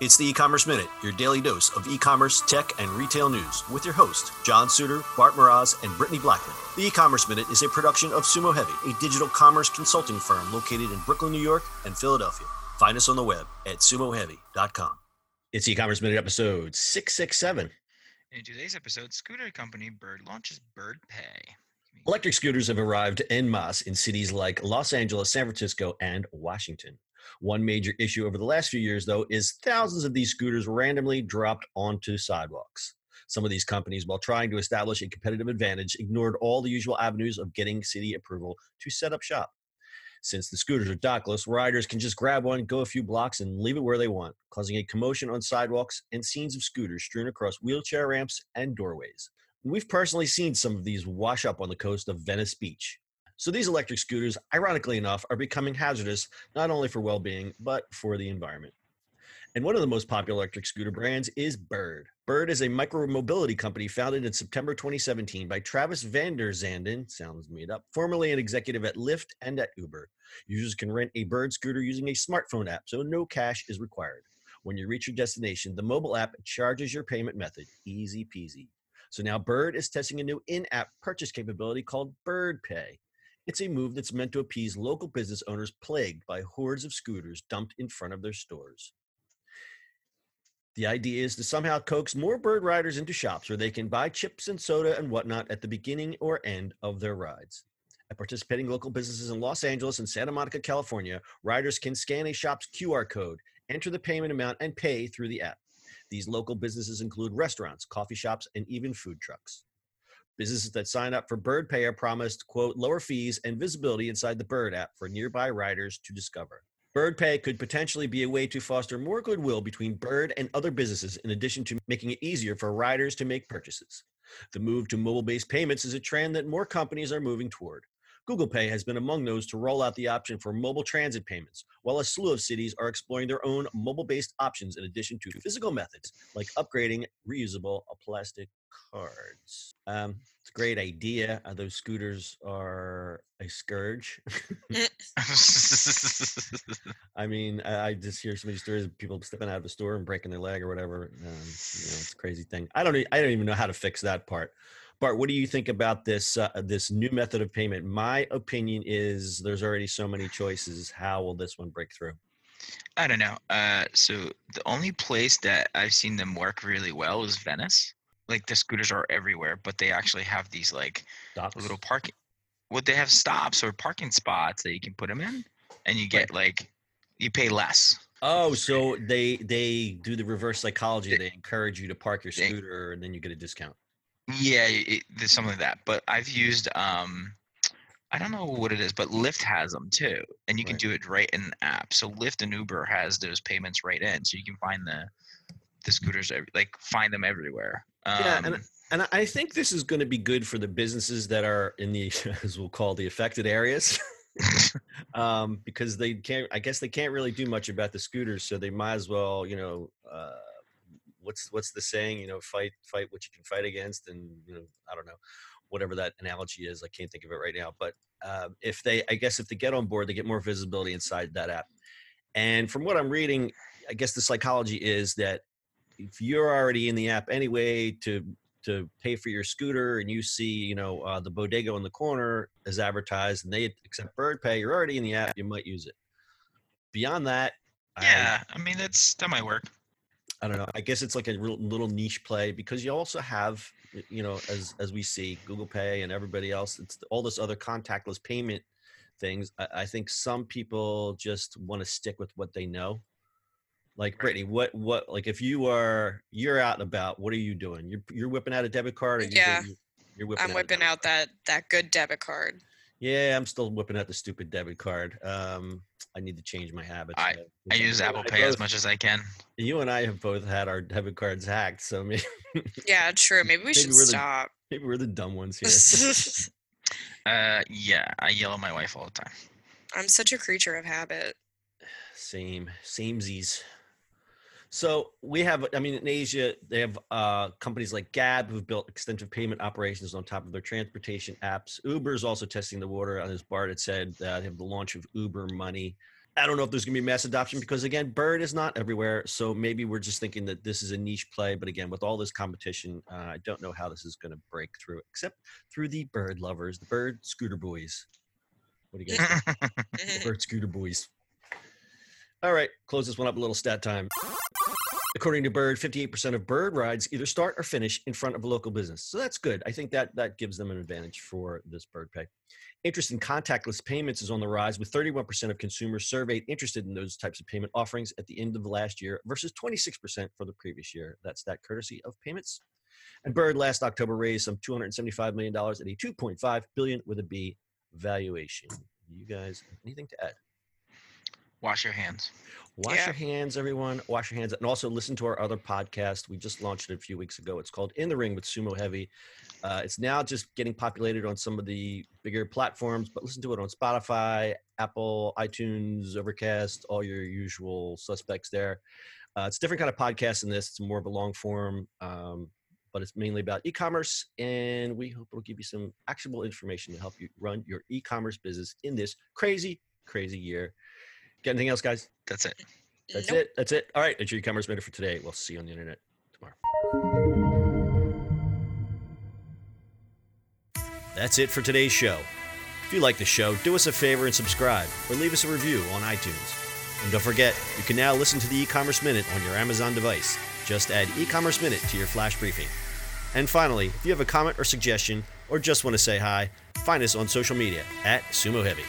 It's the e-commerce minute, your daily dose of e-commerce, tech, and retail news, with your host John Suder, Bart Mroz, and Brittany Blackman. The e-commerce minute is a production of Sumo Heavy, a digital commerce consulting firm located in Brooklyn, New York, and Philadelphia. Find us on the web at sumoheavy.com. It's e-commerce minute episode six six seven. In today's episode, scooter company Bird launches Bird Pay. Electric scooters have arrived en masse in cities like Los Angeles, San Francisco, and Washington. One major issue over the last few years, though, is thousands of these scooters randomly dropped onto sidewalks. Some of these companies, while trying to establish a competitive advantage, ignored all the usual avenues of getting city approval to set up shop. Since the scooters are dockless, riders can just grab one, go a few blocks, and leave it where they want, causing a commotion on sidewalks and scenes of scooters strewn across wheelchair ramps and doorways. We've personally seen some of these wash up on the coast of Venice Beach. So these electric scooters, ironically enough, are becoming hazardous not only for well-being but for the environment. And one of the most popular electric scooter brands is Bird. Bird is a micromobility company founded in September 2017 by Travis VanderZanden, sounds made up, formerly an executive at Lyft and at Uber. Users can rent a Bird scooter using a smartphone app, so no cash is required. When you reach your destination, the mobile app charges your payment method. Easy peasy. So now Bird is testing a new in-app purchase capability called Bird Pay. It's a move that's meant to appease local business owners plagued by hordes of scooters dumped in front of their stores. The idea is to somehow coax more bird riders into shops where they can buy chips and soda and whatnot at the beginning or end of their rides. At participating local businesses in Los Angeles and Santa Monica, California, riders can scan a shop's QR code, enter the payment amount, and pay through the app. These local businesses include restaurants, coffee shops, and even food trucks. Businesses that sign up for Bird Pay are promised, quote, lower fees and visibility inside the Bird app for nearby riders to discover. Bird Pay could potentially be a way to foster more goodwill between Bird and other businesses, in addition to making it easier for riders to make purchases. The move to mobile based payments is a trend that more companies are moving toward. Google Pay has been among those to roll out the option for mobile transit payments, while a slew of cities are exploring their own mobile based options in addition to physical methods like upgrading reusable plastic cards. Um, it's a great idea. Uh, those scooters are a scourge. I mean, I, I, just hear so many stories of people stepping out of the store and breaking their leg or whatever. Um, you know, it's a crazy thing. I don't. I don't even know how to fix that part. Bart, what do you think about this uh, this new method of payment? My opinion is there's already so many choices. How will this one break through? I don't know. Uh, so the only place that I've seen them work really well is Venice. Like the scooters are everywhere, but they actually have these like Stops. little parking. Well, they have stops or parking spots that you can put them in, and you get like you pay less. Oh, so they they do the reverse psychology. They encourage you to park your scooter, and then you get a discount. Yeah, it, there's something like that. But I've used um, I don't know what it is, but Lyft has them too, and you can right. do it right in the app. So Lyft and Uber has those payments right in, so you can find the the scooters like find them everywhere. Um, yeah, and um, and I think this is going to be good for the businesses that are in the as we'll call the affected areas. um, because they can't, I guess they can't really do much about the scooters, so they might as well, you know, uh, what's what's the saying? You know, fight fight what you can fight against, and you know, I don't know, whatever that analogy is. I can't think of it right now. But uh, if they, I guess, if they get on board, they get more visibility inside that app. And from what I'm reading, I guess the psychology is that if you're already in the app anyway to to pay for your scooter and you see you know uh, the bodega in the corner is advertised and they accept bird pay you're already in the app you might use it beyond that yeah i, I mean that's that might work I don't know. I guess it's like a real, little niche play because you also have, you know, as as we see, Google Pay and everybody else. It's all this other contactless payment things. I, I think some people just want to stick with what they know. Like right. Brittany, what what like if you are you're out and about, what are you doing? You're you're whipping out a debit card. Or yeah, you, you're whipping. I'm whipping out, out that that good debit card. Yeah, I'm still whipping out the stupid debit card. Um, I need to change my habits. I, I use Apple Pay both, as much as I can. You and I have both had our debit cards hacked, so maybe. yeah, true. Maybe we maybe should stop. The, maybe we're the dumb ones here. uh, yeah, I yell at my wife all the time. I'm such a creature of habit. Same, samesies. So we have, I mean, in Asia, they have uh, companies like Grab who've built extensive payment operations on top of their transportation apps. Uber is also testing the water, as Bart had said. Uh, they have the launch of Uber Money. I don't know if there's going to be mass adoption because again, bird is not everywhere. So maybe we're just thinking that this is a niche play. But again, with all this competition, uh, I don't know how this is going to break through, except through the bird lovers, the bird scooter boys. What do you guys think? the bird scooter boys. All right, close this one up a little stat time. According to Bird, 58% of Bird rides either start or finish in front of a local business. So that's good. I think that that gives them an advantage for this Bird Pay. Interest in contactless payments is on the rise, with 31% of consumers surveyed interested in those types of payment offerings at the end of last year versus 26% for the previous year. That's that courtesy of payments. And Bird last October raised some $275 million at a 2.5 billion with a B valuation. You guys, anything to add? Wash your hands. Wash yeah. your hands, everyone. Wash your hands. And also listen to our other podcast. We just launched it a few weeks ago. It's called In the Ring with Sumo Heavy. Uh, it's now just getting populated on some of the bigger platforms, but listen to it on Spotify, Apple, iTunes, Overcast, all your usual suspects there. Uh, it's a different kind of podcast than this. It's more of a long form, um, but it's mainly about e-commerce, and we hope it'll give you some actionable information to help you run your e-commerce business in this crazy, crazy year. Got anything else, guys? That's it. That's nope. it. That's it. All right. That's your e-commerce minute for today. We'll see you on the internet tomorrow. That's it for today's show. If you like the show, do us a favor and subscribe or leave us a review on iTunes. And don't forget, you can now listen to the e-commerce minute on your Amazon device. Just add e-commerce minute to your flash briefing. And finally, if you have a comment or suggestion or just want to say hi, find us on social media at Sumo Heavy.